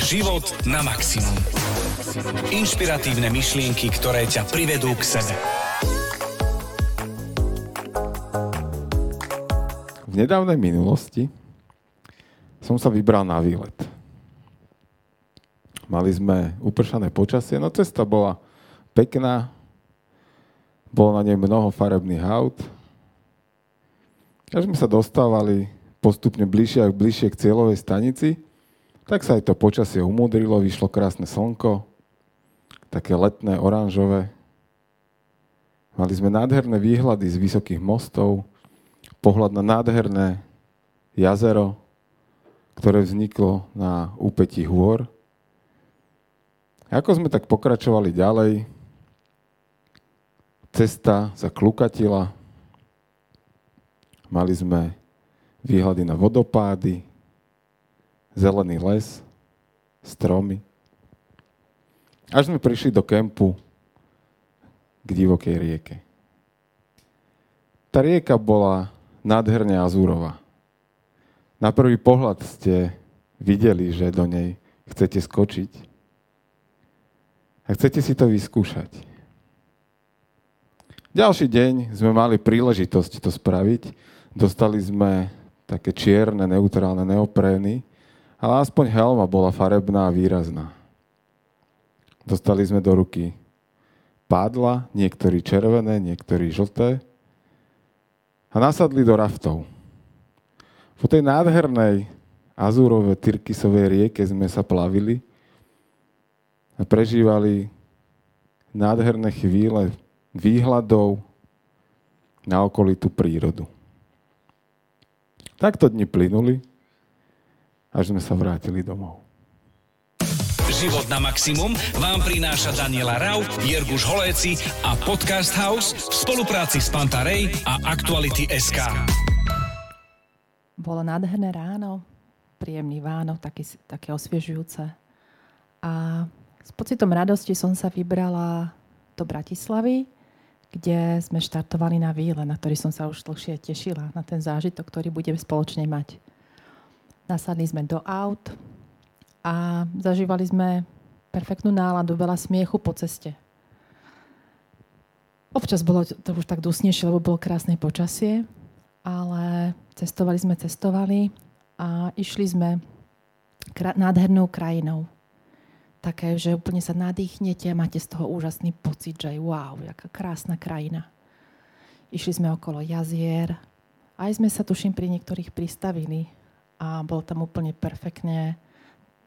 Život na maximum. Inšpiratívne myšlienky, ktoré ťa privedú k sebe. V nedávnej minulosti som sa vybral na výlet. Mali sme upršané počasie, no cesta bola pekná, bolo na nej mnoho farebných aut. Keď sme sa dostávali postupne bližšie a bližšie k cieľovej stanici, tak sa aj to počasie umudrilo, vyšlo krásne slnko, také letné, oranžové. Mali sme nádherné výhľady z vysokých mostov, pohľad na nádherné jazero, ktoré vzniklo na úpetí hôr. Ako sme tak pokračovali ďalej, cesta sa klukatila, mali sme výhľady na vodopády, zelený les, stromy. Až sme prišli do kempu k divokej rieke. Tá rieka bola nádherne azúrová. Na prvý pohľad ste videli, že do nej chcete skočiť a chcete si to vyskúšať. Ďalší deň sme mali príležitosť to spraviť. Dostali sme také čierne, neutrálne neoprény, ale aspoň helma bola farebná a výrazná. Dostali sme do ruky pádla, niektorí červené, niektorí žlté a nasadli do raftov. Po tej nádhernej azúrovej Tyrkisovej rieke sme sa plavili a prežívali nádherné chvíle výhľadov na okolitú prírodu. Takto dni plynuli, až sme sa vrátili domov. Život na maximum vám prináša Daniela Rau, Jirguš Holéci a Podcast House v spolupráci s Pantarej a Aktuality SK. Bolo nádherné ráno, príjemný Vánok, taký, také osviežujúce. A s pocitom radosti som sa vybrala do Bratislavy, kde sme štartovali na výle, na ktorý som sa už dlhšie tešila, na ten zážitok, ktorý budeme spoločne mať. Nasadli sme do aut a zažívali sme perfektnú náladu, veľa smiechu po ceste. Občas bolo to už tak dusnejšie, lebo bolo krásne počasie, ale cestovali sme, cestovali a išli sme nádhernou krajinou také, že úplne sa nadýchnete a máte z toho úžasný pocit, že wow, jaká krásna krajina. Išli sme okolo jazier, aj sme sa tuším pri niektorých pristavili a bolo tam úplne perfektne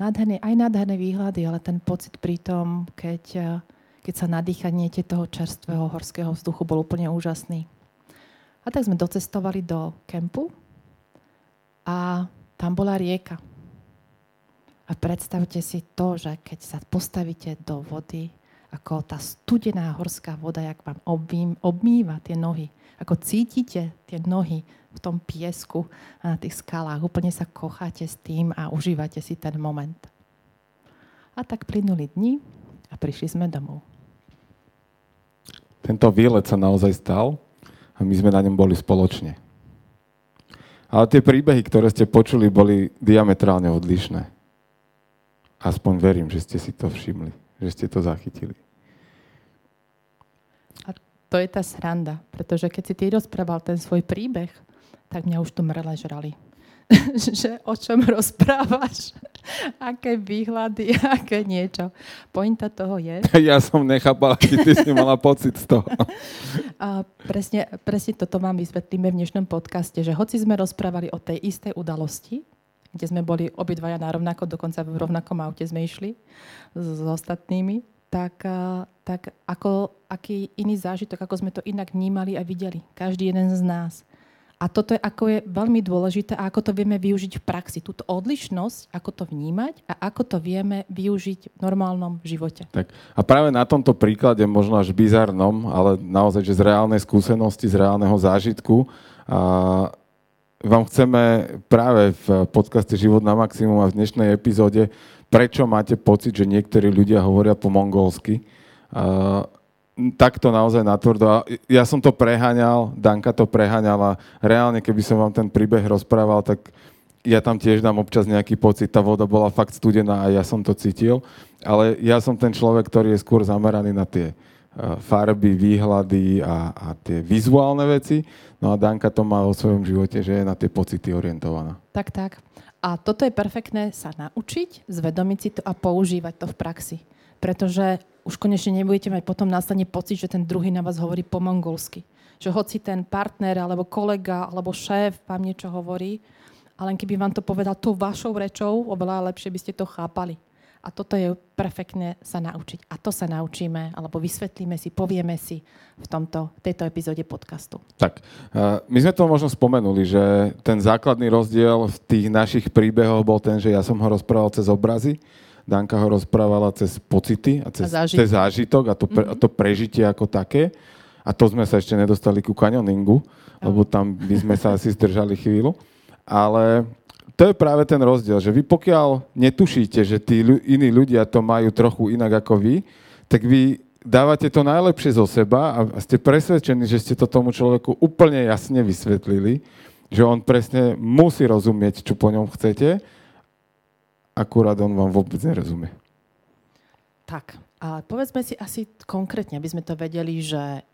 nádherné, aj nádherné výhľady, ale ten pocit pri tom, keď, keď sa nadýchnete toho čerstvého horského vzduchu, bol úplne úžasný. A tak sme docestovali do kempu a tam bola rieka. A predstavte si to, že keď sa postavíte do vody, ako tá studená horská voda, jak vám obmýva tie nohy. Ako cítite tie nohy v tom piesku a na tých skalách. Úplne sa kocháte s tým a užívate si ten moment. A tak plynuli dni a prišli sme domov. Tento výlet sa naozaj stal a my sme na ňom boli spoločne. Ale tie príbehy, ktoré ste počuli, boli diametrálne odlišné. Aspoň verím, že ste si to všimli, že ste to zachytili. A to je tá sranda, pretože keď si ty rozprával ten svoj príbeh, tak mňa už tu mrele žrali. že o čom rozprávaš, aké výhľady, aké niečo. Pointa toho je... Ja som nechápala, aký ty si mala pocit z toho. A presne, presne toto vám vysvetlíme v dnešnom podcaste, že hoci sme rozprávali o tej istej udalosti, kde sme boli obidvaja na rovnako, dokonca v rovnakom aute sme išli s, s ostatnými, tak, tak ako, aký iný zážitok, ako sme to inak vnímali a videli. Každý jeden z nás. A toto je, ako je veľmi dôležité a ako to vieme využiť v praxi. Túto odlišnosť, ako to vnímať a ako to vieme využiť v normálnom živote. Tak. A práve na tomto príklade, možno až bizarnom, ale naozaj, že z reálnej skúsenosti, z reálneho zážitku, a vám chceme práve v podcaste Život na maximum a v dnešnej epizóde, prečo máte pocit, že niektorí ľudia hovoria po mongolsky. Uh, takto naozaj natvrdo. Ja som to preháňal, Danka to preháňala. Reálne, keby som vám ten príbeh rozprával, tak ja tam tiež dám občas nejaký pocit, tá voda bola fakt studená a ja som to cítil, ale ja som ten človek, ktorý je skôr zameraný na tie uh, farby, výhľady a, a tie vizuálne veci. No a Danka to má vo svojom živote, že je na tie pocity orientovaná. Tak, tak. A toto je perfektné sa naučiť, zvedomiť si to a používať to v praxi. Pretože už konečne nebudete mať potom následne pocit, že ten druhý na vás hovorí po mongolsky. Že hoci ten partner, alebo kolega, alebo šéf vám niečo hovorí, ale keby vám to povedal tou vašou rečou, oveľa lepšie by ste to chápali. A toto je perfektné sa naučiť. A to sa naučíme, alebo vysvetlíme si, povieme si v tomto, tejto epizóde podcastu. Tak, my sme to možno spomenuli, že ten základný rozdiel v tých našich príbehoch bol ten, že ja som ho rozprával cez obrazy, Danka ho rozprávala cez pocity a cez, a zážitok. cez zážitok a to, pre, mm-hmm. to prežitie ako také. A to sme sa ešte nedostali ku kanioningu, lebo tam by sme sa asi zdržali chvíľu. Ale to je práve ten rozdiel, že vy pokiaľ netušíte, že tí iní ľudia to majú trochu inak ako vy, tak vy dávate to najlepšie zo seba a ste presvedčení, že ste to tomu človeku úplne jasne vysvetlili, že on presne musí rozumieť, čo po ňom chcete, akurát on vám vôbec nerozumie. Tak, ale povedzme si asi konkrétne, aby sme to vedeli, že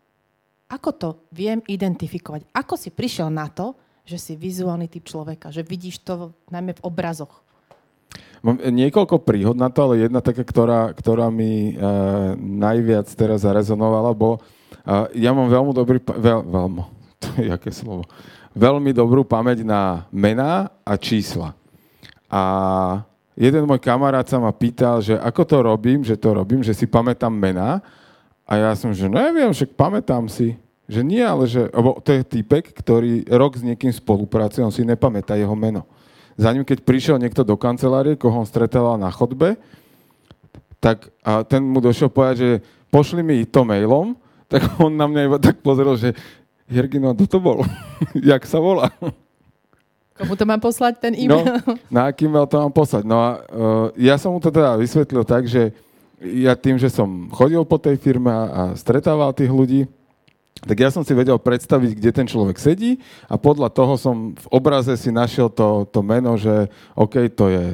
ako to viem identifikovať. Ako si prišiel na to, že si vizuálny typ človeka, že vidíš to najmä v obrazoch. Mám niekoľko príhod na to, ale jedna taká, ktorá, ktorá mi uh, najviac teraz zarezonovala, bo uh, ja mám veľmi dobrý, veľ, veľmo, to je aké slovo, veľmi dobrú pamäť na mená a čísla. A jeden môj kamarát sa ma pýtal, že ako to robím, že to robím, že si pamätám mená. A ja som, že neviem, však pamätám si. Že nie, ale že... Lebo to je typek, ktorý rok s niekým spolupracuje, on si nepamätá jeho meno. Za ním, keď prišiel niekto do kancelárie, koho on stretával na chodbe, tak a ten mu došiel povedať, že pošli mi to mailom, tak on na mňa iba tak pozrel, že Jergino, kto to bol? Jak sa volá? Komu to mám poslať, ten no, e-mail? No, na aký mail to mám poslať? No a uh, ja som mu to teda vysvetlil tak, že ja tým, že som chodil po tej firme a, a stretával tých ľudí, tak ja som si vedel predstaviť, kde ten človek sedí a podľa toho som v obraze si našiel to, to meno, že OK, to je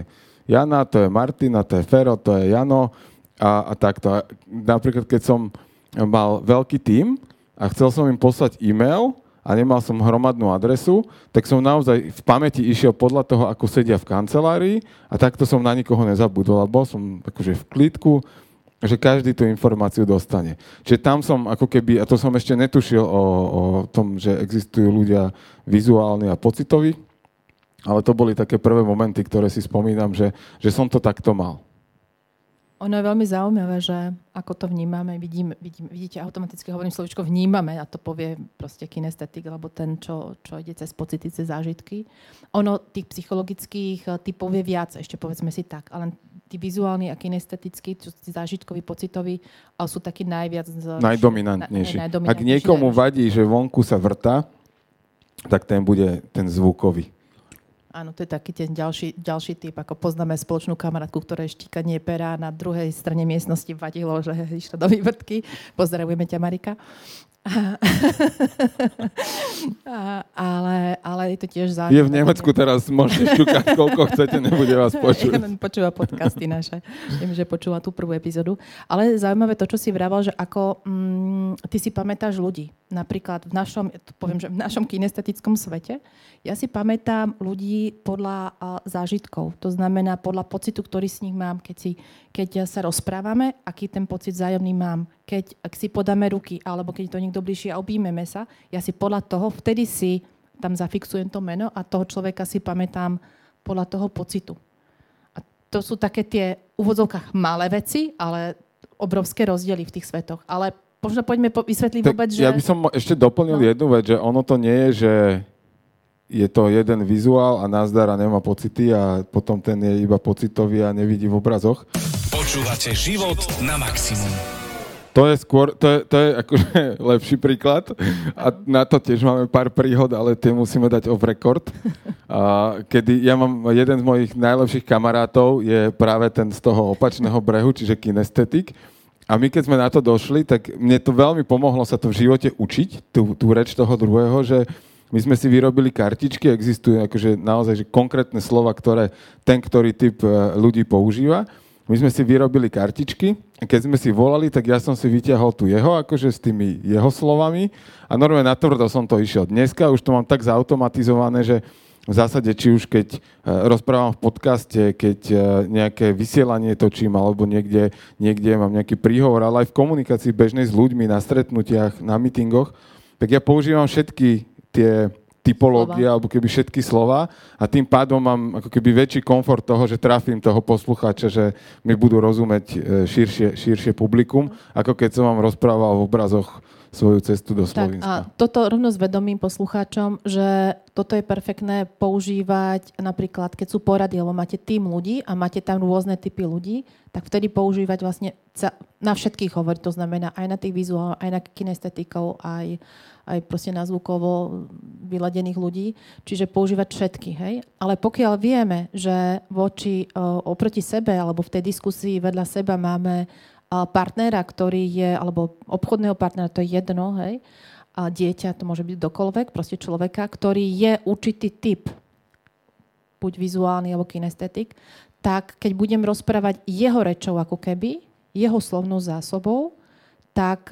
Jana, to je Martina, to je Fero, to je Jano a, a takto. A napríklad, keď som mal veľký tím a chcel som im poslať e-mail a nemal som hromadnú adresu, tak som naozaj v pamäti išiel podľa toho, ako sedia v kancelárii a takto som na nikoho nezabudol. Bol som akože v klidku, že každý tú informáciu dostane. Čiže tam som ako keby, a to som ešte netušil o, o tom, že existujú ľudia vizuálni a pocitoví, ale to boli také prvé momenty, ktoré si spomínam, že, že som to takto mal. Ono je veľmi zaujímavé, že ako to vnímame, vidím, vidím, vidíte, automaticky hovorím slovičko vnímame a to povie proste kinestetik, alebo ten, čo, čo ide cez pocity, cez zážitky. Ono tých psychologických typov je viac, ešte povedzme si tak, ale tí vizuálni a kinestetickí, čo zážitkoví, pocitoví, ale sú takí najviac... Najdominantnejší. Na, najdominantnejší. Ak niekomu vadí, že vonku sa vrta, tak ten bude ten zvukový. Áno, to je taký ten ďalší, ďalší typ, ako poznáme spoločnú kamarátku, ktoré štíkanie pera na druhej strane miestnosti vadilo, že išla do vývrtky. Pozdravujeme ťa, Marika. Ale, ale je to tiež zaujímavé. Je v Nemecku teraz, môžete šťukať, koľko chcete, nebude vás počuť. počúva podcasty naše. Viem, že počúva tú prvú epizódu. Ale zaujímavé to, čo si vravel, že ako mm, ty si pamätáš ľudí. Napríklad v našom, poviem, že v našom kinestetickom svete, ja si pamätám ľudí podľa uh, zážitkov. To znamená podľa pocitu, ktorý s nich mám, keď, si, keď sa rozprávame, aký ten pocit zájomný mám keď ak si podáme ruky, alebo keď to niekto bližšie a objímeme sa, ja si podľa toho, vtedy si tam zafixujem to meno a toho človeka si pamätám podľa toho pocitu. A to sú také tie v úvodzovkách malé veci, ale obrovské rozdiely v tých svetoch. Ale možno poďme po- vysvetliť tak vôbec, že... Ja by som ešte doplnil no. jednu vec, že ono to nie je, že je to jeden vizuál a nazdar a nemá pocity a potom ten je iba pocitový a nevidí v obrazoch. Počúvate život na maximum. To je skôr, to je, to je akože lepší príklad a na to tiež máme pár príhod, ale tie musíme dať off record. A kedy ja mám jeden z mojich najlepších kamarátov je práve ten z toho opačného brehu, čiže kinestetik. A my keď sme na to došli, tak mne to veľmi pomohlo sa to v živote učiť, tú, tú reč toho druhého, že My sme si vyrobili kartičky, existujú akože naozaj že konkrétne slova, ktoré ten, ktorý typ e, ľudí používa. My sme si vyrobili kartičky keď sme si volali, tak ja som si vyťahol tu jeho, akože s tými jeho slovami a normálne natvrdo som to išiel. Dneska už to mám tak zautomatizované, že v zásade, či už keď e, rozprávam v podcaste, keď e, nejaké vysielanie točím, alebo niekde, niekde mám nejaký príhovor, ale aj v komunikácii bežnej s ľuďmi, na stretnutiach, na mítingoch, tak ja používam všetky tie typológie, slova. alebo keby všetky slova a tým pádom mám ako keby väčší komfort toho, že trafím toho poslucháča, že mi budú rozumieť e, širšie, širšie publikum, ako keď som vám rozprával v obrazoch svoju cestu do Slovenska. Tak, a toto rovno s vedomým poslucháčom, že toto je perfektné používať napríklad, keď sú porady, alebo máte tým ľudí a máte tam rôzne typy ľudí, tak vtedy používať vlastne na všetkých hovoriť, to znamená aj na tých vizuálnych, aj na kinestetikov, aj, aj proste na zvukovo vyladených ľudí, čiže používať všetky, hej. Ale pokiaľ vieme, že voči, oproti sebe alebo v tej diskusii vedľa seba máme partnera, ktorý je, alebo obchodného partnera, to je jedno, hej, a dieťa, to môže byť dokoľvek, proste človeka, ktorý je určitý typ, buď vizuálny alebo kinestetik, tak keď budem rozprávať jeho rečou ako keby, jeho slovnou zásobou, tak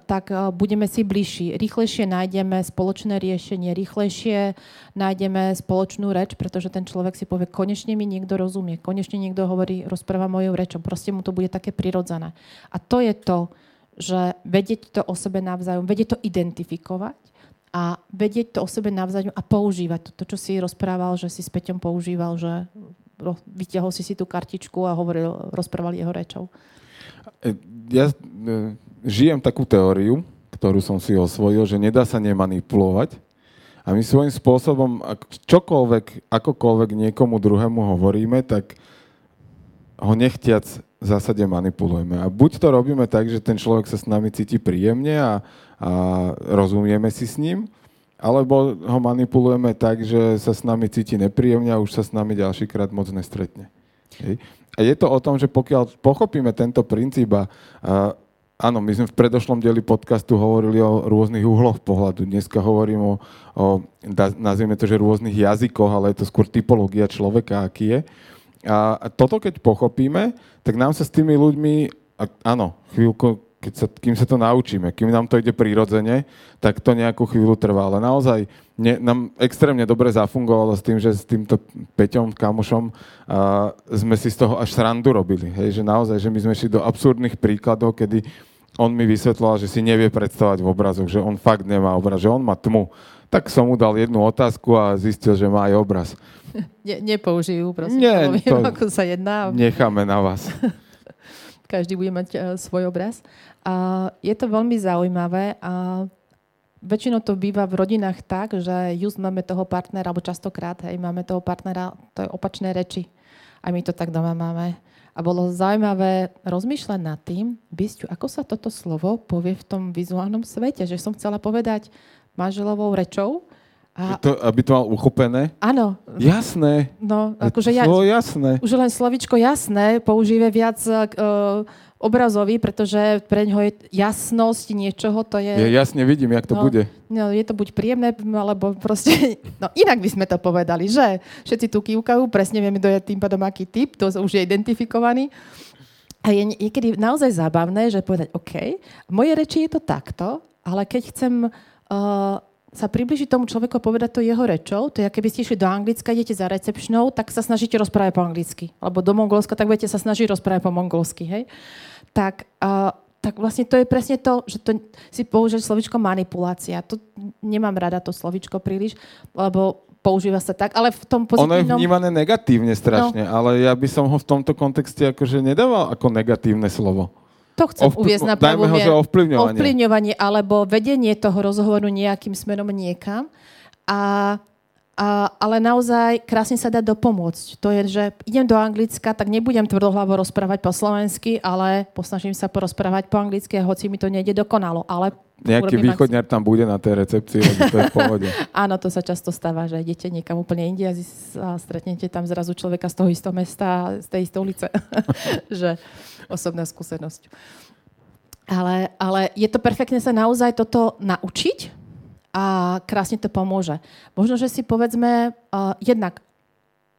tak eh, budeme si bližší. Rýchlejšie nájdeme spoločné riešenie, rýchlejšie nájdeme spoločnú reč, pretože ten človek si povie, konečne mi niekto rozumie, konečne niekto hovorí, rozpráva mojou rečou. Proste mu to bude také prirodzené. A to je to, že vedieť to o sebe navzájom, vedieť to identifikovať a vedieť to o sebe navzájom a používať to, to čo si rozprával, že si s Peťom používal, že vytiahol si si tú kartičku a hovoril, rozprával jeho rečou. Ja e, žijem takú teóriu, ktorú som si osvojil, že nedá sa nemanipulovať. A my svojím spôsobom, čokoľvek, akokoľvek niekomu druhému hovoríme, tak ho nechtiac v zásade manipulujeme. A buď to robíme tak, že ten človek sa s nami cíti príjemne a, a rozumieme si s ním, alebo ho manipulujeme tak, že sa s nami cíti nepríjemne a už sa s nami ďalšíkrát moc nestretne. A je to o tom, že pokiaľ pochopíme tento princíp a Áno, my sme v predošlom dieli podcastu hovorili o rôznych uhloch pohľadu. Dneska hovorím o, o nazvieme to, že rôznych jazykoch, ale je to skôr typológia človeka, aký je. A toto keď pochopíme, tak nám sa s tými ľuďmi, áno, chvíľku, keď sa, kým sa to naučíme, kým nám to ide prirodzene, tak to nejakú chvíľu trvá. Ale naozaj ne, nám extrémne dobre zafungovalo s tým, že s týmto Peťom, kamošom, a sme si z toho až srandu robili. Hej, že naozaj, že my sme šli do absurdných príkladov, kedy on mi vysvetloval, že si nevie predstavať v obrazoch, že on fakt nemá obraz, že on má tmu. Tak som mu dal jednu otázku a zistil, že má aj obraz. Ne, nepoužijú, prosím. Nie, poviem, to ako sa jedná. Necháme na vás. Každý bude mať uh, svoj obraz. A je to veľmi zaujímavé a väčšinou to býva v rodinách tak, že just máme toho partnera, alebo častokrát, hej, máme toho partnera, to je opačné reči. A my to tak doma máme a bolo zaujímavé rozmýšľať nad tým, Bysťu, ako sa toto slovo povie v tom vizuálnom svete. Že som chcela povedať manželovou rečou. A... To, aby to mal uchopené? Áno. Jasné. No, akože ja, jasné. Už len slovičko jasné používe viac uh, obrazový, pretože pre ňoho je jasnosť niečoho, to je... Ja jasne vidím, jak to no, bude. No, je to buď príjemné, alebo proste... No inak by sme to povedali, že? Všetci tu kývkajú, presne vieme, kto je tým pádom aký typ, to už je identifikovaný. A je niekedy naozaj zábavné, že povedať, OK, v mojej reči je to takto, ale keď chcem uh, sa približiť tomu človeku a povedať to jeho rečou, to je, keby ste išli do Anglicka, idete za recepčnou, tak sa snažíte rozprávať po anglicky. Alebo do Mongolska, tak budete sa snažiť rozprávať po mongolsky. Hej? Tak, uh, tak vlastne to je presne to, že to si použiť slovičko manipulácia. To nemám rada to slovičko príliš, lebo používa sa tak, ale v tom pozitívnom... Ono je vnímané negatívne strašne, no. ale ja by som ho v tomto kontexte akože nedával ako negatívne slovo. To chcem Ovpl- uviezť na pravú ho, že ovplyvňovanie. ovplyvňovanie. alebo vedenie toho rozhovoru nejakým smerom niekam. A, a, ale naozaj krásne sa dá dopomôcť. To je, že idem do Anglicka, tak nebudem tvrdohlavo rozprávať po slovensky, ale posnažím sa porozprávať po anglicky, hoci mi to nejde dokonalo. Ale Nejaký východňar tam bude na tej recepcii, to je v pohode. Áno, to sa často stáva, že idete niekam úplne inde a stretnete tam zrazu človeka z toho istého mesta, z tej istej ulice. že osobná skúsenosť. Ale, ale je to perfektne sa naozaj toto naučiť a krásne to pomôže. Možno, že si povedzme uh, jednak,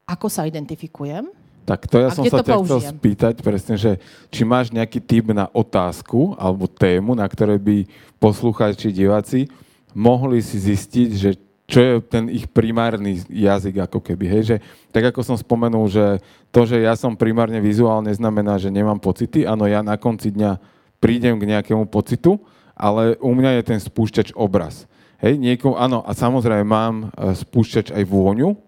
ako sa identifikujem, tak to ja som sa ťa chcel spýtať presne, že či máš nejaký typ na otázku alebo tému, na ktoré by poslucháči, diváci mohli si zistiť, že čo je ten ich primárny jazyk ako keby, hej, že tak ako som spomenul, že to, že ja som primárne vizuál, neznamená, že nemám pocity, áno, ja na konci dňa prídem k nejakému pocitu, ale u mňa je ten spúšťač obraz. Hej, niekomu, áno, a samozrejme mám e, spúšťač aj vôňu,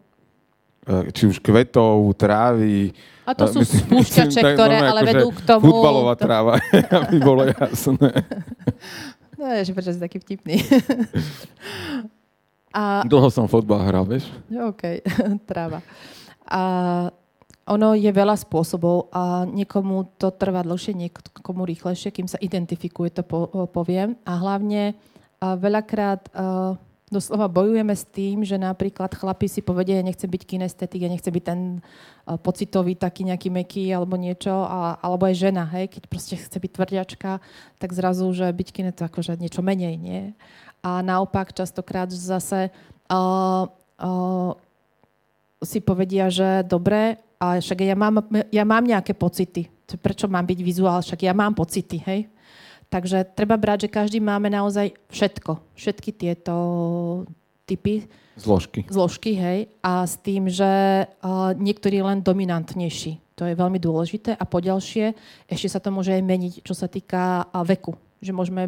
e, či už kvetov, trávy. A to e, sú spúšťače, tak ktoré ale akože vedú k tomu- Futbalová tráva, aby bolo jasné. No, že prečo si taký vtipný. A, Dlho som fotbal hral, vieš? OK, tráva. A ono je veľa spôsobov a niekomu to trvá dlhšie, niekomu rýchlejšie, kým sa identifikuje, to po, poviem. A hlavne a veľakrát a, doslova bojujeme s tým, že napríklad chlapi si povedia, ja nechcem byť kinestetik, ja nechcem byť ten a, pocitový taký nejaký meký alebo niečo, a, alebo aj žena, hej, keď proste chce byť tvrďačka, tak zrazu, že byť kineto akože niečo menej, nie? A naopak častokrát zase uh, uh, si povedia, že dobre, a však ja mám, ja mám nejaké pocity. Prečo mám byť vizuál? Však ja mám pocity, hej? Takže treba brať, že každý máme naozaj všetko. Všetky tieto typy Zložky. zložky, hej, a s tým, že uh, niektorý je len dominantnejší. To je veľmi dôležité. A poďalšie, ešte sa to môže aj meniť, čo sa týka uh, veku. Že môžeme,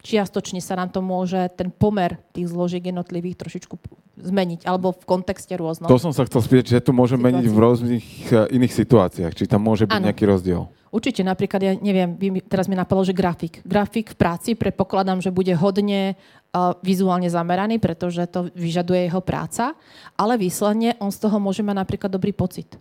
čiastočne sa nám to môže, ten pomer tých zložiek jednotlivých trošičku zmeniť, alebo v kontexte rôznom. To som sa chcel spýtať, že to môže meniť v rôznych e, iných situáciách. Či tam môže byť Áno. nejaký rozdiel. Určite, napríklad, ja neviem, vy teraz mi napadlo, že grafik. Grafik v práci predpokladám, že bude hodne uh, vizuálne zameraný, pretože to vyžaduje jeho práca, ale výsledne on z toho môže mať napríklad dobrý pocit.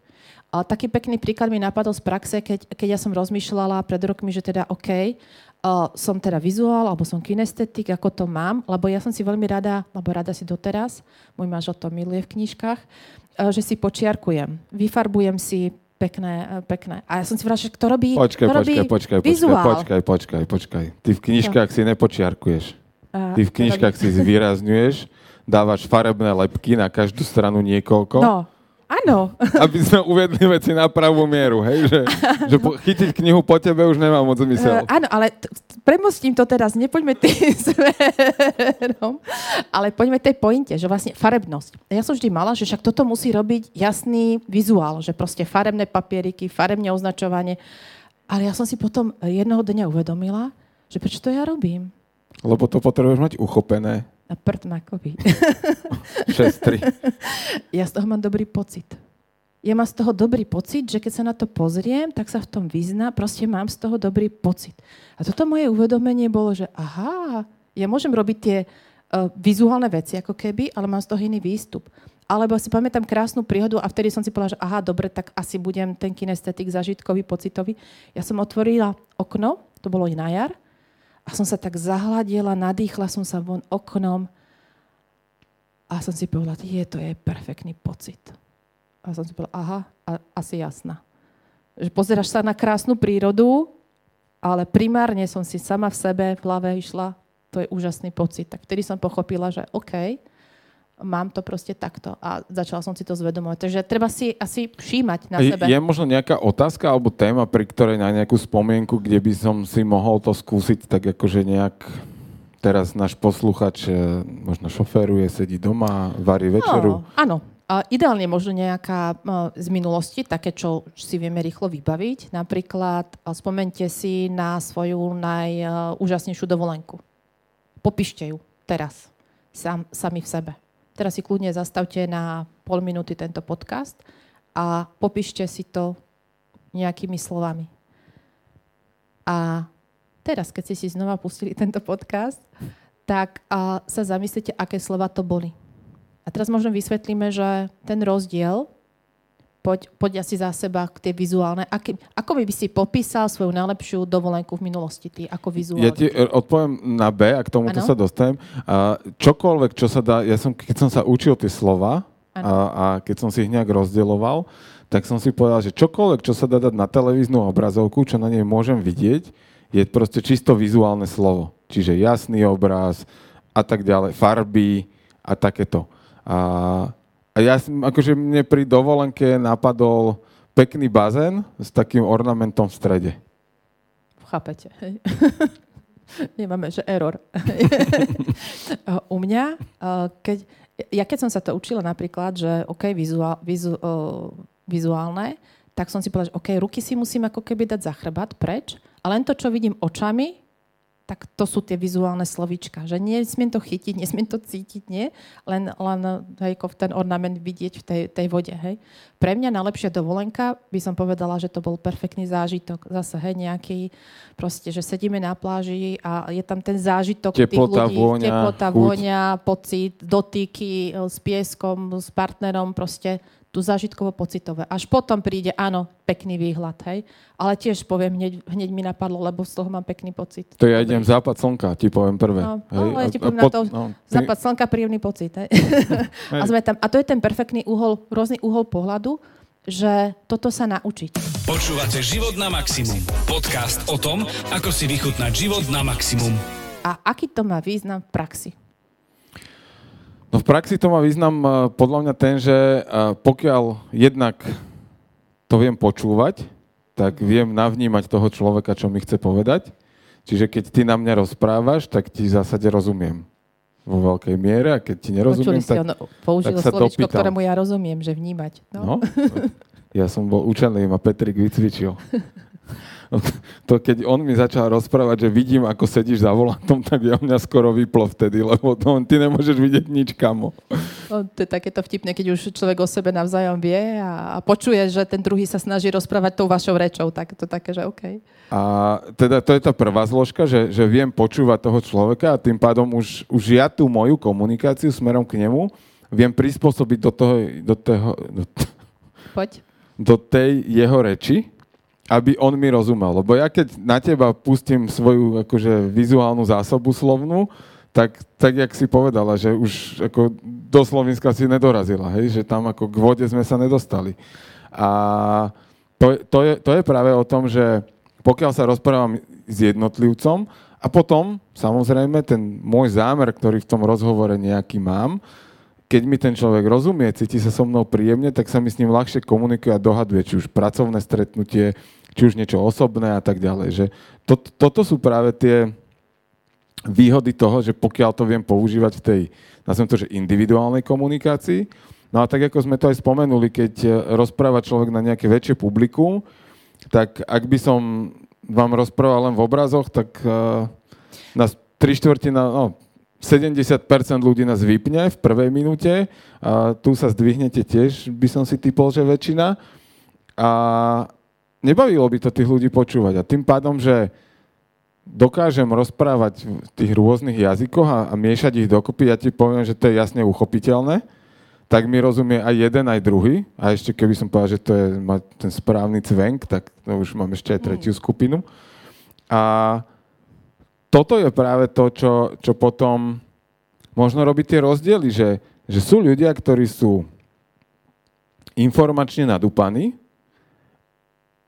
A taký pekný príklad mi napadol z praxe, keď, keď ja som rozmýšľala pred rokmi, že teda OK, uh, som teda vizuál, alebo som kinestetik, ako to mám, lebo ja som si veľmi rada, alebo rada si doteraz, môj manžel to miluje v knižkách, uh, že si počiarkujem, vyfarbujem si pekné, uh, pekné. A ja som si vrala, že kto robí, Počkaj, kto robí počkaj, počkaj, vizuál. počkaj, počkaj, počkaj. Ty v knižkách si nepočiarkuješ. A Ty v knižkách si zvýrazňuješ, dávaš farebné lepky na každú stranu niekoľko, No, áno. aby sme uviedli veci na pravú mieru, hej? Že, že po, chytiť knihu po tebe už nemá moc zmysel. Uh, áno, ale t- premostím to teraz, nepoďme tým smerom, ale poďme tej pointe, že vlastne farebnosť. Ja som vždy mala, že však toto musí robiť jasný vizuál, že proste farebné papieriky, farebne označovanie. Ale ja som si potom jednoho dňa uvedomila, že prečo to ja robím? Lebo to potrebuješ mať uchopené. Na prd makovi. 6-3. ja z toho mám dobrý pocit. Ja mám z toho dobrý pocit, že keď sa na to pozriem, tak sa v tom vyzná, proste mám z toho dobrý pocit. A toto moje uvedomenie bolo, že aha, ja môžem robiť tie uh, vizuálne veci ako keby, ale mám z toho iný výstup. Alebo si pamätám krásnu príhodu a vtedy som si povedala, že aha, dobre, tak asi budem ten kinestetik zažitkový, pocitový. Ja som otvorila okno, to bolo i na jar, a som sa tak zahladila, nadýchla som sa von oknom a som si povedala, je, to je perfektný pocit. A som si povedala, aha, a, asi jasná. Že pozeráš sa na krásnu prírodu, ale primárne som si sama v sebe v hlave išla, to je úžasný pocit. Tak vtedy som pochopila, že OK, mám to proste takto. A začala som si to zvedomovať. Takže treba si asi všímať na Je, sebe. je možno nejaká otázka alebo téma, pri ktorej na nejakú spomienku, kde by som si mohol to skúsiť tak akože nejak teraz náš posluchač e, možno šoféruje, sedí doma, varí večeru. No, áno. A ideálne možno nejaká uh, z minulosti, také, čo si vieme rýchlo vybaviť. Napríklad uh, spomente si na svoju najúžasnejšiu dovolenku. Popíšte ju teraz, sám, sami v sebe. Teraz si kľudne zastavte na pol minúty tento podcast a popíšte si to nejakými slovami. A teraz, keď ste si znova pustili tento podcast, tak sa zamyslite, aké slova to boli. A teraz možno vysvetlíme, že ten rozdiel, poď, poď asi za seba k tie vizuálne. Aký, ako by si popísal svoju najlepšiu dovolenku v minulosti, ty ako vizuálne? Ja ti odpoviem na B a k tomuto sa dostanem. A čokoľvek, čo sa dá, ja som, keď som sa učil tie slova a, a keď som si ich nejak rozdieloval, tak som si povedal, že čokoľvek, čo sa dá dať na televíznu obrazovku, čo na nej môžem vidieť, je proste čisto vizuálne slovo. Čiže jasný obraz, a tak ďalej, farby a takéto. A, a ja akože mne pri dovolenke napadol pekný bazén s takým ornamentom v strede. Chápete, hej. Nemáme, že error. U mňa, keď, ja keď som sa to učila napríklad, že OK, vizuál, vizu, uh, vizuálne, tak som si povedala, že OK, ruky si musím ako keby dať za chrbát preč a len to, čo vidím očami, tak to sú tie vizuálne slovíčka. Že nesmiem to chytiť, nesmiem to cítiť, nie? Len, len hej, ten ornament vidieť v tej, tej vode. Hej. Pre mňa najlepšia dovolenka by som povedala, že to bol perfektný zážitok. Zase hej, nejaký, proste, že sedíme na pláži a je tam ten zážitok teplota, tých ľudí. Vôňa, teplota, chuť. vôňa, pocit, dotyky s pieskom, s partnerom, proste tu zážitkovo-pocitové. Až potom príde, áno, pekný výhľad, hej. Ale tiež poviem, hneď, hneď mi napadlo, lebo z toho mám pekný pocit. To ja idem západ slnka, ti poviem prvé. No, hej? no, ja ti A- a poviem pot- na to, no, ty- západ slnka, príjemný pocit, hej. a, sme tam, a to je ten perfektný uhol, rôzny uhol pohľadu, že toto sa naučiť. Počúvate Život na maximum. Podcast o tom, ako si vychutnať život na maximum. A aký to má význam v praxi? No v praxi to má význam eh, podľa mňa ten, že eh, pokiaľ jednak to viem počúvať, tak viem navnímať toho človeka, čo mi chce povedať. Čiže keď ty na mňa rozprávaš, tak ti v zásade rozumiem vo veľkej miere a keď ti Počuli nerozumiem, si, tak... on použil tak sa slovičko, dopýtam. ktorému ja rozumiem, že vnímať. No. No, ja som bol učený, ma Petrik vycvičil. To keď on mi začal rozprávať, že vidím, ako sedíš za volantom, tak ja mňa skoro vyplo vtedy, lebo to, ty nemôžeš vidieť nič, kamo. No, to je takéto vtipné, keď už človek o sebe navzájom vie a, a počuje, že ten druhý sa snaží rozprávať tou vašou rečou, tak to také, že OK. A teda to je tá prvá zložka, že, že viem počúvať toho človeka a tým pádom už, už ja tú moju komunikáciu smerom k nemu viem prispôsobiť do, toho, do, toho, do, Poď. do tej jeho reči, aby on mi rozumel. Lebo ja keď na teba pustím svoju akože, vizuálnu zásobu slovnú, tak, tak jak si povedala, že už ako do Slovenska si nedorazila, hej? že tam ako k vode sme sa nedostali. A to, to, je, to je práve o tom, že pokiaľ sa rozprávam s jednotlivcom a potom, samozrejme, ten môj zámer, ktorý v tom rozhovore nejaký mám, keď mi ten človek rozumie, cíti sa so mnou príjemne, tak sa mi s ním ľahšie komunikuje a dohaduje, či už pracovné stretnutie, či už niečo osobné a tak ďalej. Že to, toto sú práve tie výhody toho, že pokiaľ to viem používať v tej, nazvem to, že individuálnej komunikácii. No a tak, ako sme to aj spomenuli, keď eh, rozpráva človek na nejaké väčšie publikum, tak ak by som vám rozprával len v obrazoch, tak uh, nás tri štvrtina, no, 70% ľudí nás vypne v prvej minúte a tu sa zdvihnete tiež, by som si typol, že väčšina. A nebavilo by to tých ľudí počúvať. A tým pádom, že dokážem rozprávať v tých rôznych jazykoch a, a miešať ich dokopy, ja ti poviem, že to je jasne uchopiteľné, tak mi rozumie aj jeden, aj druhý. A ešte keby som povedal, že to je má ten správny cvenk, tak to už mám ešte aj tretiu skupinu. A toto je práve to, čo, čo potom možno robí tie rozdiely, že, že sú ľudia, ktorí sú informačne nadúpaní,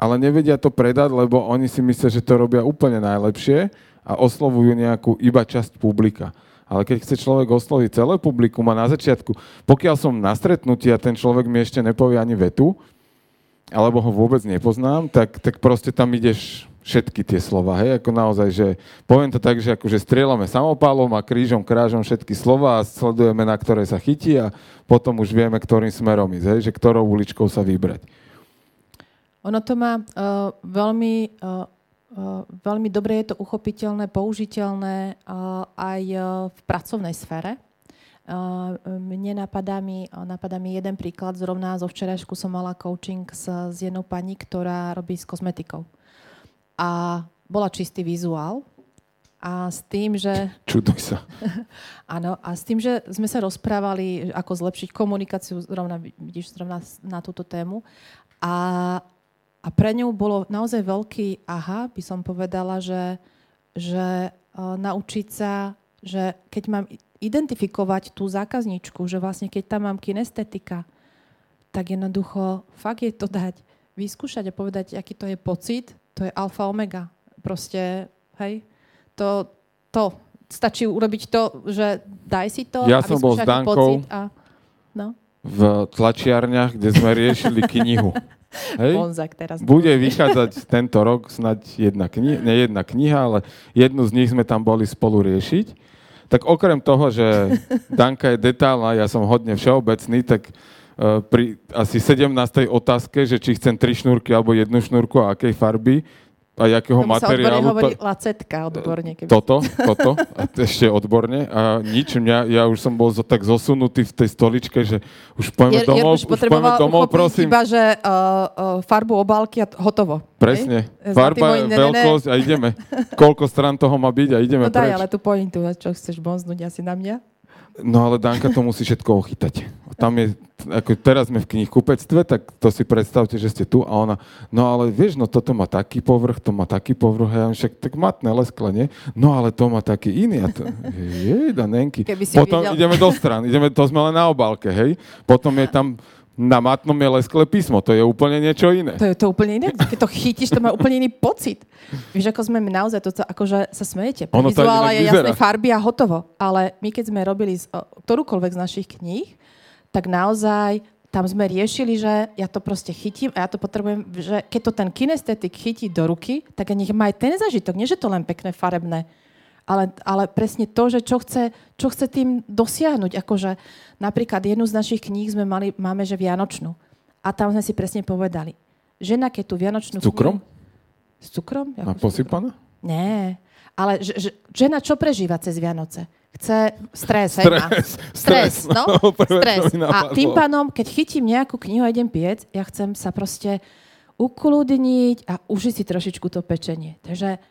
ale nevedia to predať, lebo oni si myslia, že to robia úplne najlepšie a oslovujú nejakú iba časť publika. Ale keď chce človek osloviť celé publikum a na začiatku, pokiaľ som na stretnutí a ten človek mi ešte nepovie ani vetu, alebo ho vôbec nepoznám, tak, tak proste tam ideš všetky tie slova, hej, ako naozaj, že poviem to tak, že akože strieľame samopálom a krížom, krážom všetky slova a sledujeme, na ktoré sa chytí a potom už vieme, ktorým smerom ísť, hej, že ktorou uličkou sa vybrať. Ono to má uh, veľmi, uh, uh, veľmi dobre je to uchopiteľné, použiteľné uh, aj uh, v pracovnej sfére. Uh, mne napadá mi, napadá mi jeden príklad. Zrovna zo včerajšku som mala coaching s, s jednou pani, ktorá robí s kozmetikou. A bola čistý vizuál. A s tým, že Čuduj sa. Áno, a s tým, že sme sa rozprávali, ako zlepšiť komunikáciu zrovna, vidíš, zrovna na túto tému. A, a pre ňu bolo naozaj veľký aha, by som povedala, že, že uh, naučiť sa, že keď mám identifikovať tú zákazničku, že vlastne keď tam mám kinestetika, tak jednoducho fakt je to dať, vyskúšať a povedať, aký to je pocit, to je alfa omega. Proste, hej, to, to, stačí urobiť to, že daj si to, Ja aby som bol s Dankou. pocit a... No, v tlačiarniach, kde sme riešili knihu. Hej? Bonzak teraz. Bude vychádzať tento rok snať jedna kniha, nie jedna kniha, ale jednu z nich sme tam boli spolu riešiť. Tak okrem toho, že Danka je detálna, ja som hodne všeobecný, tak uh, pri asi 17. otázke, že či chcem tri šnúrky alebo jednu šnúrku a akej farby a jakého Tomu sa materiálu. hovorí to- lacetka odborne. Keby toto, toto, a ešte odborne. A nič, mňa, ja už som bol zo, tak zosunutý v tej stoličke, že už pojeme Jer- domov, už pojeme potreboval domov, prosím. iba, že uh, uh, farbu obálky a t- hotovo. Presne. Hej? Farba, Zlatý môj, ne, ne, ne. veľkosť a ideme. Koľko strán toho má byť a ideme No daj, preč. ale tú pointu, čo chceš bonznúť asi na mňa? No ale Danka to musí všetko ochytať. Tam je, ako teraz sme v knihkupectve, tak to si predstavte, že ste tu a ona, no ale vieš, no toto má taký povrch, to má taký povrch, a ja však tak matné leskle, nie? No ale to má taký iný. A to, jej, danenky. Keby si Potom videl. ideme do stran, ideme, to sme len na obálke, hej? Potom je tam na matnom je leskle písmo, to je úplne niečo iné. To je to úplne iné. Keď to chytíš, to má úplne iný pocit. Vieš, ako sme naozaj, to, to akože sa smejete. Ono Vizuála je jasné farby a hotovo. Ale my keď sme robili z, ktorúkoľvek z našich kníh, tak naozaj tam sme riešili, že ja to proste chytím a ja to potrebujem, že keď to ten kinestetik chytí do ruky, tak nech má aj ten zažitok. Nie, že to len pekné farebné, ale, ale presne to, že čo chce, čo chce tým dosiahnuť. Akože napríklad jednu z našich kníh sme mali, máme, že Vianočnú. A tam sme si presne povedali, žena, keď tú Vianočnú S cukrom? knihu... S cukrom? A Ako posypaná? Nie. Ale že, že, žena čo prežíva cez Vianoce? Chce stres, hej, má. Stres. Stres, no. Čo Stres. A tým pádom, keď chytím nejakú knihu a idem piec, ja chcem sa proste ukludniť a užiť si trošičku to pečenie. Takže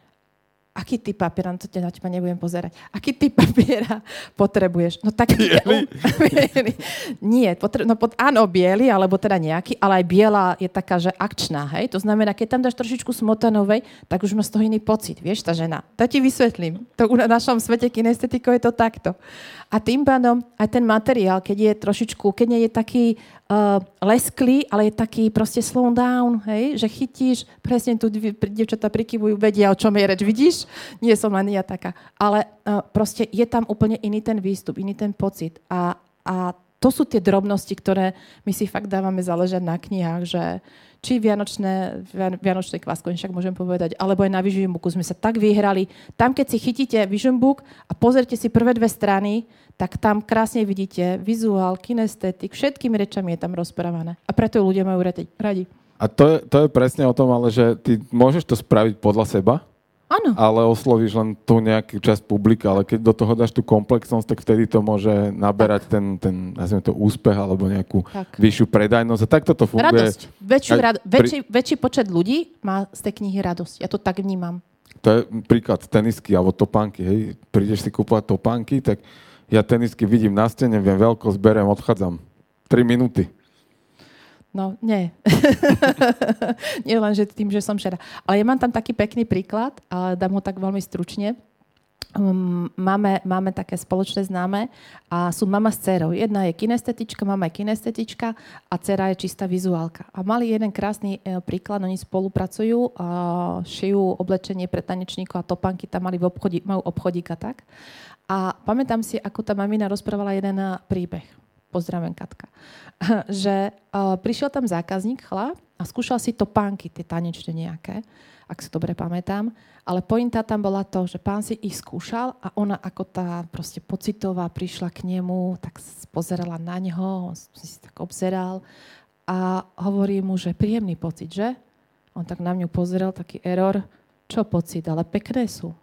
aký typ papiera, no to te na teba nebudem pozerať, aký typ papiera potrebuješ? No tak... Biely? biely. Nie, potre- no pod, áno, biely, alebo teda nejaký, ale aj biela je taká, že akčná, hej? To znamená, keď tam dáš trošičku smotanovej, tak už má z toho iný pocit, vieš, tá žena. To ti vysvetlím. To u našom svete kinestetikov je to takto. A tým pádom aj ten materiál, keď je trošičku, keď nie je taký uh, lesklý, ale je taký proste slow down, hej? že chytíš, presne tu dievčatá prikyvujú, vedia, o čom je reč, vidíš? Nie som len ja taká. Ale uh, proste je tam úplne iný ten výstup, iný ten pocit. A, a to sú tie drobnosti, ktoré my si fakt dávame záležať na knihách, že či Vianočné, Vian- Vianočné kvasko, však môžem povedať, alebo aj na Booku sme sa tak vyhrali. Tam, keď si chytíte Book a pozrite si prvé dve strany, tak tam krásne vidíte vizuál, kinestetik, všetkými rečami je tam rozprávané. A preto ľudia majú radi. A to je, to je presne o tom, ale že ty môžeš to spraviť podľa seba, Áno. ale oslovíš len tú nejakú časť publika, ale keď do toho dáš tú komplexnosť, tak vtedy to môže naberať ten, ten nazvime to úspech alebo nejakú Tak. vyššiu predajnosť. A takto to funguje. Radosť. Väčšiu, rado- pri- väčší, väčší počet ľudí má z tej knihy radosť. Ja to tak vnímam. To je príklad tenisky alebo topánky. Hej. Prídeš si kúpovať topánky, tak ja tenisky vidím na stene, viem veľkosť, berem, odchádzam. 3 minúty. No, nie. nie len, že tým, že som šera. Ale ja mám tam taký pekný príklad, ale dám ho tak veľmi stručne. Um, máme, máme také spoločné známe a sú mama s dcerou. Jedna je kinestetička, mama je kinestetička a dcera je čistá vizuálka. A mali jeden krásny e, príklad, oni spolupracujú, a šijú oblečenie pre tanečníkov a topánky tam mali v obchodí, majú obchodík a tak. A pamätám si, ako tá mamina rozprávala jeden príbeh. Pozdravím Katka. že uh, prišiel tam zákazník, chlap, a skúšal si topánky, tie tanečné nejaké, ak si dobre pamätám. Ale pointa tam bola to, že pán si ich skúšal a ona ako tá proste pocitová prišla k nemu, tak pozerala na neho, on si tak obzeral a hovorí mu, že príjemný pocit, že? On tak na mňu pozeral, taký error. Čo pocit, ale pekné sú.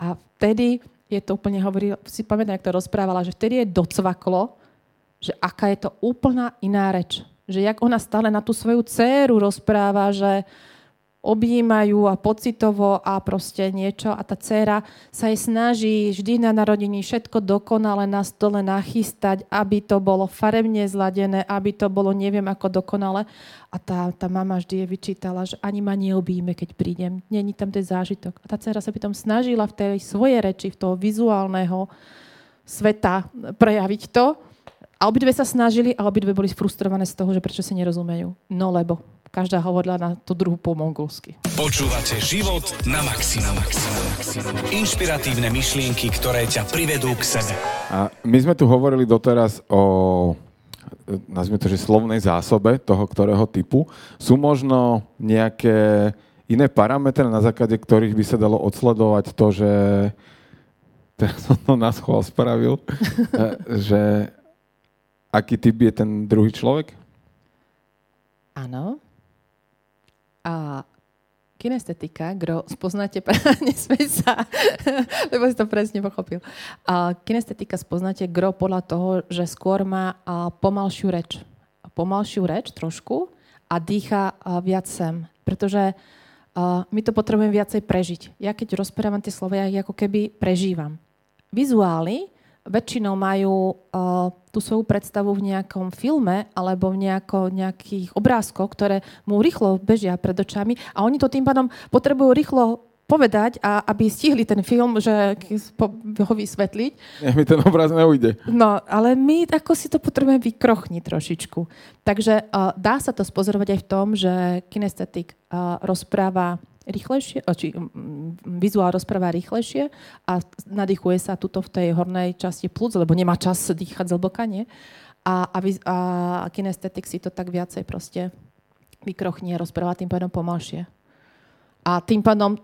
A vtedy je to úplne, hovorí, si pamätám, jak to rozprávala, že vtedy je docvaklo, že aká je to úplná iná reč. Že jak ona stále na tú svoju dceru rozpráva, že objímajú a pocitovo a proste niečo a tá dcéra sa jej snaží vždy na narodení všetko dokonale na stole nachystať, aby to bolo farebne zladené, aby to bolo neviem ako dokonale. A tá, tá mama vždy je vyčítala, že ani ma neobíme, keď prídem. Není tam ten zážitok. A tá dcera sa potom snažila v tej svojej reči, v toho vizuálneho sveta prejaviť to. A obidve sa snažili a obidve boli frustrované z toho, že prečo si nerozumejú. No lebo každá hovorila na tú druhú po mongolsky. Počúvate život na maximum. Inšpiratívne myšlienky, ktoré ťa privedú k sebe. A my sme tu hovorili doteraz o nazvime to, že slovnej zásobe toho, ktorého typu. Sú možno nejaké iné parametre, na základe ktorých by sa dalo odsledovať to, že teraz som to na schvál spravil, že aký typ je ten druhý človek? Áno. A kinestetika, kto spoznáte, nesmej sa, lebo si to presne pochopil. A kinestetika spoznáte gro podľa toho, že skôr má pomalšiu reč. Pomalšiu reč trošku a dýcha viac sem. Pretože my to potrebujeme viacej prežiť. Ja keď rozprávam tie slova, ja ako keby prežívam. Vizuály väčšinou majú uh, tú svoju predstavu v nejakom filme alebo v nejako, nejakých obrázkoch, ktoré mu rýchlo bežia pred očami a oni to tým pádom potrebujú rýchlo povedať, a aby stihli ten film, že ho vysvetliť. Nech mi ten obraz neujde. No, ale my ako si to potrebujeme vykrochniť trošičku. Takže uh, dá sa to spozorovať aj v tom, že kinestetik uh, rozpráva rýchlejšie, či vizuál rozpráva rýchlejšie a nadýchuje sa tuto v tej hornej časti plúc, lebo nemá čas dýchať zhlboka, nie? A, a, a, kinestetik si to tak viacej proste vykrochnie, rozpráva tým pádom pomalšie. A tým pádom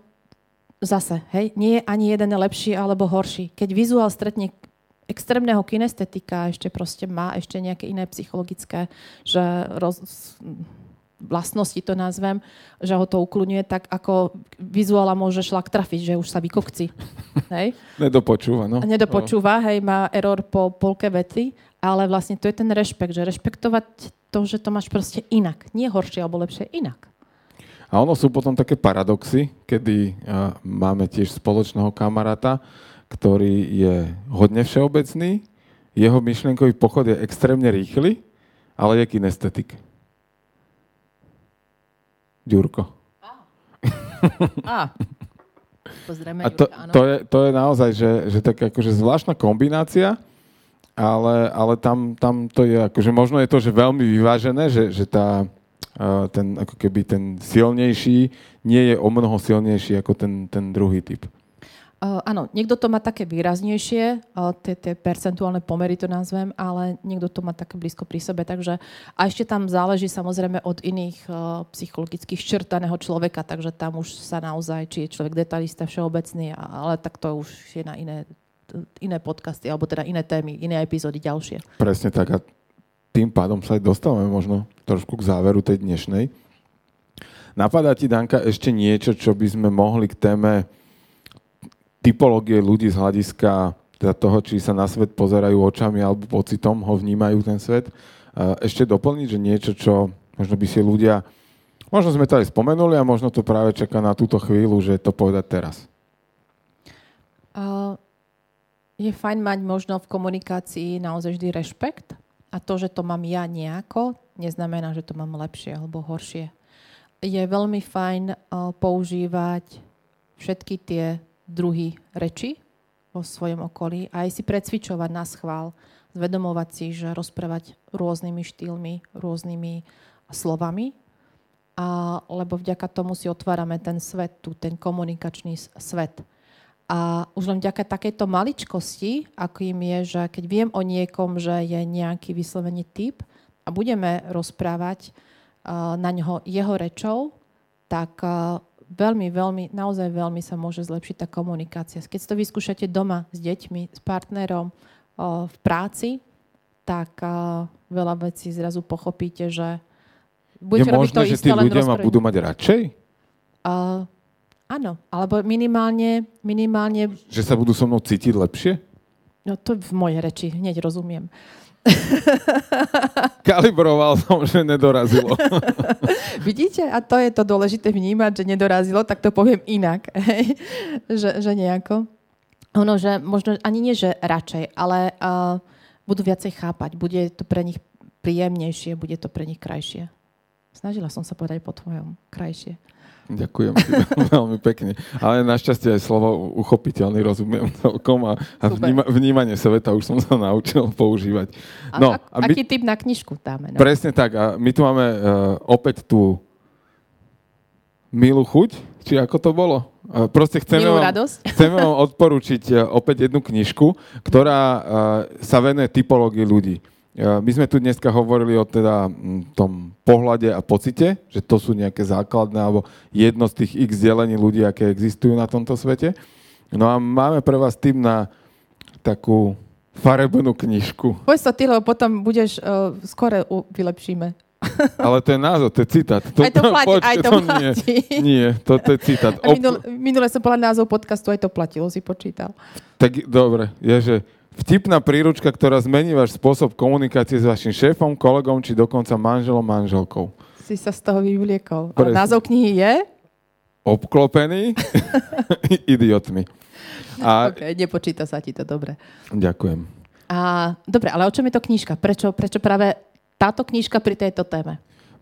zase, hej, nie je ani jeden lepší alebo horší. Keď vizuál stretne extrémneho kinestetika, ešte proste má ešte nejaké iné psychologické, že roz, vlastnosti to nazvem, že ho to ukludňuje, tak ako vizuála môže šlak trafiť, že už sa vykokci. Hej? Nedopočúva, no. Nedopočúva, hej, má error po polke vety, ale vlastne to je ten rešpekt, že rešpektovať to, že to máš proste inak. Nie horšie alebo lepšie, inak. A ono sú potom také paradoxy, kedy uh, máme tiež spoločného kamaráta, ktorý je hodne všeobecný, jeho myšlienkový pochod je extrémne rýchly, ale je kinestetik. Ďurko. A. A to, to, je, to je naozaj, že, že tak akože zvláštna kombinácia, ale, ale tam, tam to je akože možno je to, že veľmi vyvážené, že, že tá, ten, ako keby ten silnejší nie je o mnoho silnejší ako ten, ten druhý typ. Uh, áno, niekto to má také výraznejšie, uh, tie percentuálne pomery to nazvem, ale niekto to má také blízko pri sebe. Takže, a ešte tam záleží samozrejme od iných uh, psychologických črt daného človeka, takže tam už sa naozaj, či je človek detalista všeobecný, ale tak to už je na iné, iné podcasty, alebo teda iné témy, iné epizódy ďalšie. Presne tak a tým pádom sa aj dostávame možno trošku k záveru tej dnešnej. Napadá ti, Danka, ešte niečo, čo by sme mohli k téme typológie ľudí z hľadiska teda toho, či sa na svet pozerajú očami alebo pocitom, ho vnímajú ten svet. Ešte doplniť, že niečo, čo možno by si ľudia, možno sme to aj spomenuli a možno to práve čaká na túto chvíľu, že to povedať teraz. Uh, je fajn mať možno v komunikácii naozaj vždy rešpekt a to, že to mám ja nejako, neznamená, že to mám lepšie alebo horšie. Je veľmi fajn uh, používať všetky tie druhy reči vo svojom okolí a aj si precvičovať na schvál, zvedomovať si, že rozprávať rôznymi štýlmi, rôznymi slovami, a, lebo vďaka tomu si otvárame ten svet, tu, ten komunikačný svet. A už len vďaka takejto maličkosti, akým je, že keď viem o niekom, že je nejaký vyslovený typ a budeme rozprávať uh, na ňoho jeho rečou, tak uh, veľmi, veľmi, naozaj veľmi sa môže zlepšiť tá komunikácia. Keď to vyskúšate doma s deťmi, s partnerom, v práci, tak veľa vecí zrazu pochopíte, že budete je robiť možné, to že tí ľudia ma budú mať radšej? Uh, áno, alebo minimálne, minimálne... Že sa budú so mnou cítiť lepšie? No to v mojej reči, hneď rozumiem. Kalibroval som, že nedorazilo. Vidíte? A to je to dôležité vnímať, že nedorazilo, tak to poviem inak. že, že nejako. Ono, že možno ani nie, že radšej, ale uh, budú viacej chápať. Bude to pre nich príjemnejšie, bude to pre nich krajšie. Snažila som sa povedať po tvojom. Krajšie. Ďakujem veľmi pekne. Ale našťastie aj slovo uchopiteľný rozumiem celkom a, a vníma, vnímanie sveta už som sa naučil používať. No, a, a my, aký typ na knižku dáme? No? Presne tak. A my tu máme uh, opäť tú milú chuť, či ako to bolo? E, Proste chceme vám, chceme vám odporučiť e, opäť jednu knižku, ktorá e, sa venuje typológii ľudí. E, My sme tu dneska hovorili o teda tom pohľade a pocite, že to sú nejaké základné alebo jedno z tých x delení ľudí, aké existujú na tomto svete. No a máme pre vás tým na takú farebnú knižku. Povedz to ty, lebo potom budeš, uh, skore u- vylepšíme. Ale to je názov, to je citát. Aj to platí, počkaj, aj to Nie, platí. nie to, to je citát. A minule, minule som povedala názov podcastu, aj to platilo, si počítal. Tak dobre, je, že vtipná príručka, ktorá zmení váš spôsob komunikácie s vašim šéfom, kolegom či dokonca manželom, manželkou. Si sa z toho vyvliekol. Presne. A názov knihy je? Obklopený idiotmi. A OK, nepočíta sa ti to, dobre. ďakujem. A, dobre, ale o čom je to knižka? Prečo, prečo práve táto knižka pri tejto téme?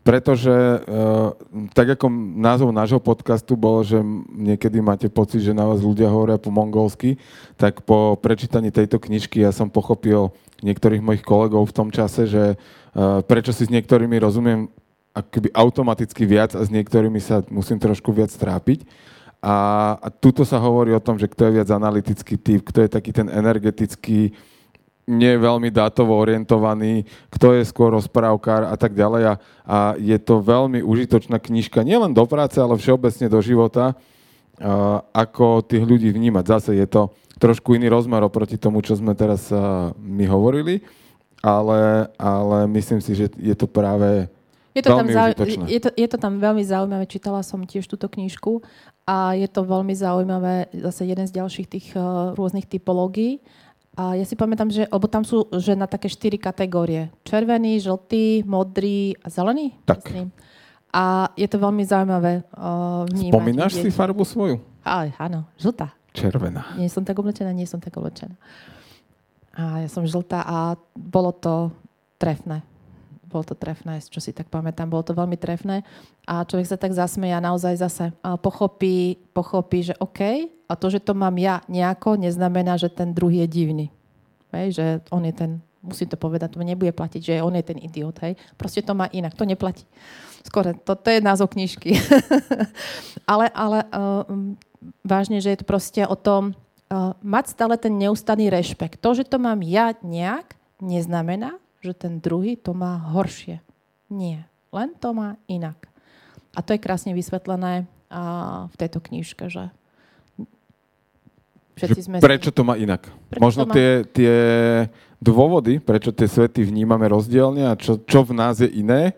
Pretože uh, tak ako názov nášho podcastu bolo, že niekedy máte pocit, že na vás ľudia hovoria po mongolsky, tak po prečítaní tejto knižky ja som pochopil niektorých mojich kolegov v tom čase, že uh, prečo si s niektorými rozumiem akoby automaticky viac a s niektorými sa musím trošku viac trápiť. A, a tuto sa hovorí o tom, že kto je viac analytický typ, kto je taký ten energetický, nie veľmi dátovo orientovaný, kto je skôr rozprávkár a tak ďalej. A, a je to veľmi užitočná knižka, nielen do práce, ale všeobecne do života, a, ako tých ľudí vnímať. Zase je to trošku iný rozmer oproti tomu, čo sme teraz a, my hovorili, ale, ale myslím si, že je to práve Je to, tam Veľmi zau... užitočné. je, to, je to tam veľmi zaujímavé, čítala som tiež túto knižku a je to veľmi zaujímavé, zase jeden z ďalších tých uh, rôznych typológií. A ja si pamätám, že, lebo tam sú že na také štyri kategórie. Červený, žltý, modrý a zelený. Tak. Myslím. A je to veľmi zaujímavé uh, vnímať. Spomínaš si farbu svoju? Aj, áno, žltá. Červená. Nie som tak oblečená, nie som tak oblečená. A ja som žltá a bolo to trefné. Bolo to trefné, čo si tak pamätám. Bolo to veľmi trefné. A človek sa tak zasmeje a naozaj zase pochopí, pochopí, že OK, a to, že to mám ja nejako, neznamená, že ten druhý je divný. Hej, že on je ten, musím to povedať, to nebude platiť, že on je ten idiot. Hej. Proste to má inak, to neplatí. Skôr, to, to je názov knižky. ale ale uh, vážne, že je to proste o tom uh, mať stále ten neustály rešpekt. To, že to mám ja nejak, neznamená, že ten druhý to má horšie. Nie. Len to má inak. A to je krásne vysvetlené uh, v tejto knižke, že všetci Že sme... prečo to má inak? Prečo Možno má- tie, tie dôvody, prečo tie svety vnímame rozdielne a čo, čo v nás je iné,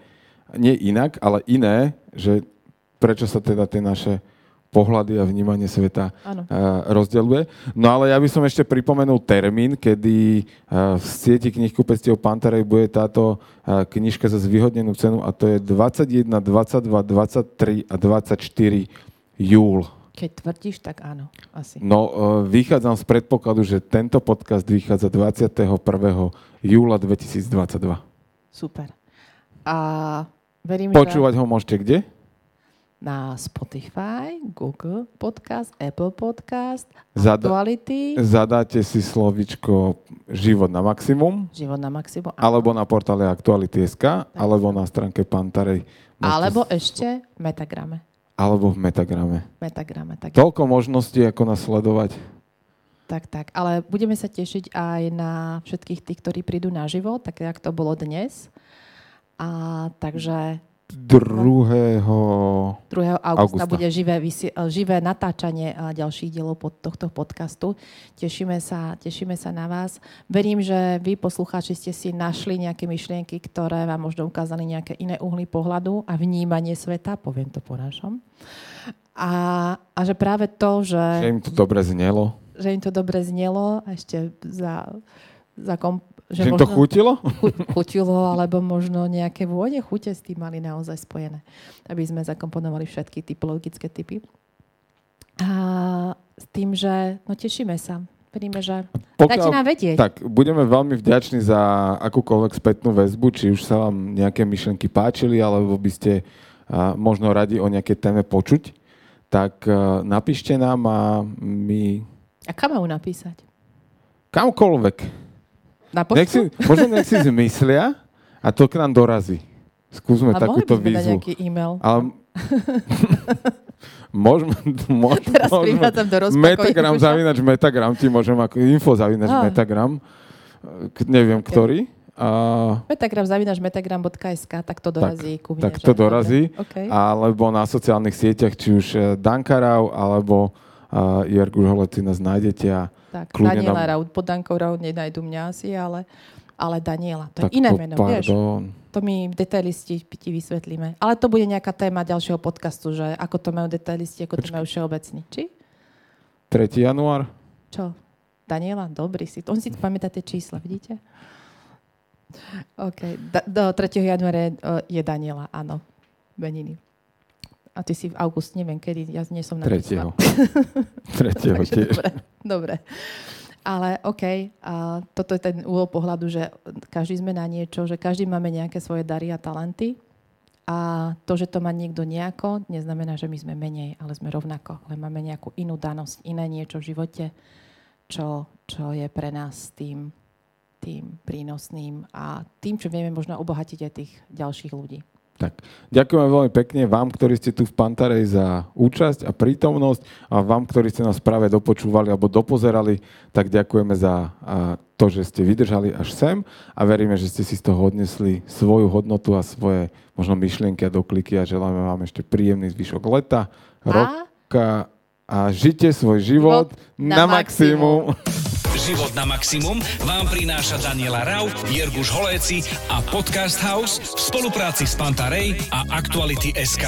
nie inak, ale iné, že prečo sa teda tie naše pohľady a vnímanie sveta Áno. uh, rozdeľuje. No ale ja by som ešte pripomenul termín, kedy uh, v sieti knihkupectiev Pantarej bude táto uh, knižka za zvýhodnenú cenu a to je 21, 22, 23 a 24 júl. Keď tvrdíš, tak áno, asi. No, vychádzam z predpokladu, že tento podcast vychádza 21. júla 2022. Super. A verím, Počúvať ho môžete kde? Na Spotify, Google Podcast, Apple Podcast, Zada- Actuality, Zadáte si slovičko Život na maximum, Život na maximum. áno. alebo na portále Aktuality.sk, alebo na stránke Pantarej. Môžete Alebo s- ešte v Metagrame. alebo v Metagrame. Metagrame, tak, Toľko možností, ako nás sledovať. tak, tak. Ale budeme sa tešiť aj na všetkých tých, ktorí prídu na život, tak jak to bolo dnes. A takže 2. 2. augusta Augusta. bude živé, eh, živé natáčanie eh, ďalších dielov pod tohto podcastu. Tešíme sa, tešíme sa na vás. Verím, že vy, poslucháči, ste si našli nejaké myšlienky, ktoré vám možno ukázali nejaké iné uhly pohľadu a vnímanie sveta, poviem to po našom. A, a že práve to, že, Že im to dobre znelo. že im to dobre znelo a ešte za, za kom, Že, že im to chutilo? chu- chutilo, alebo možno nejaké vône chute s tým mali naozaj spojené. Aby sme zakomponovali všetky typologické typy. A s tým, že no tešíme sa. Veríme, že dajte nám vedieť. tak, budeme veľmi vďační za akúkoľvek spätnú väzbu, či už sa vám nejaké myšlenky páčili, alebo by ste a, možno radi o nejakej téme počuť, tak a, napíšte nám a my A kam majú napísať? kamkoľvek. Na Nech si, poštu? možno nech si zmyslia a to k nám dorazí. Skúsme A mohli takúto by sme dať výzvu. nejaký e-mail. Ale Môžeme, môž, Teraz môžeme, do Metagram, ušov. zavinač Metagram, ti môžem ako info zavinač Á. Metagram, k, neviem ktorý. A, Metagram, zavinaš metagram.sk, tak to dorazí ku mne. tak že? to dorazí. Dobre, okay. alebo na sociálnych sieťach, či už eh, Dankarau, alebo uh, Jergu Žoleci nás nájdete a tak, kľudne Daniela nám- Raud, pod Dankou Raud nenajdu mňa asi, ale, ale Daniela, to tak je iné po- meno, vieš. pardon. To my detailisti ti vysvetlíme. Ale to bude nejaká téma ďalšieho podcastu, že ako to majú detailisti, ako to majú všeobecní. Či? 3. január? Čo? Daniela? Dobrý si. On si pamätá tie čísla, vidíte? OK. Da, do 3. januára je, uh, je Daniela, áno. Beniny. A ty si v august, neviem kedy, ja nie som na 3. 3. Takže tiež. dobre, dobre. Ale OK, a toto je ten úhol pohľadu, že každý sme na niečo, že každý máme nejaké svoje dary a talenty. A to, že to má niekto nejako, neznamená, že my sme menej, ale sme rovnako. Ale máme nejakú inú danosť, iné niečo v živote, čo, čo je pre nás tým, tým prínosným a tým, čo vieme možno obohatiť aj tých ďalších ľudí. Tak, ďakujeme veľmi pekne vám, ktorí ste tu v Pantarej za účasť a prítomnosť a vám, ktorí ste nás práve dopočúvali alebo dopozerali, tak ďakujeme za to, že ste vydržali až sem a veríme, že ste si z toho odnesli svoju hodnotu a svoje možno myšlienky a dokliky a želáme vám ešte príjemný zvyšok leta, roka a žite svoj život, na, na maximum. Život na maximum vám prináša Daniela Rau, Jirguš Holéci a Podcast House v spolupráci s Pantarej a Aktuality SK.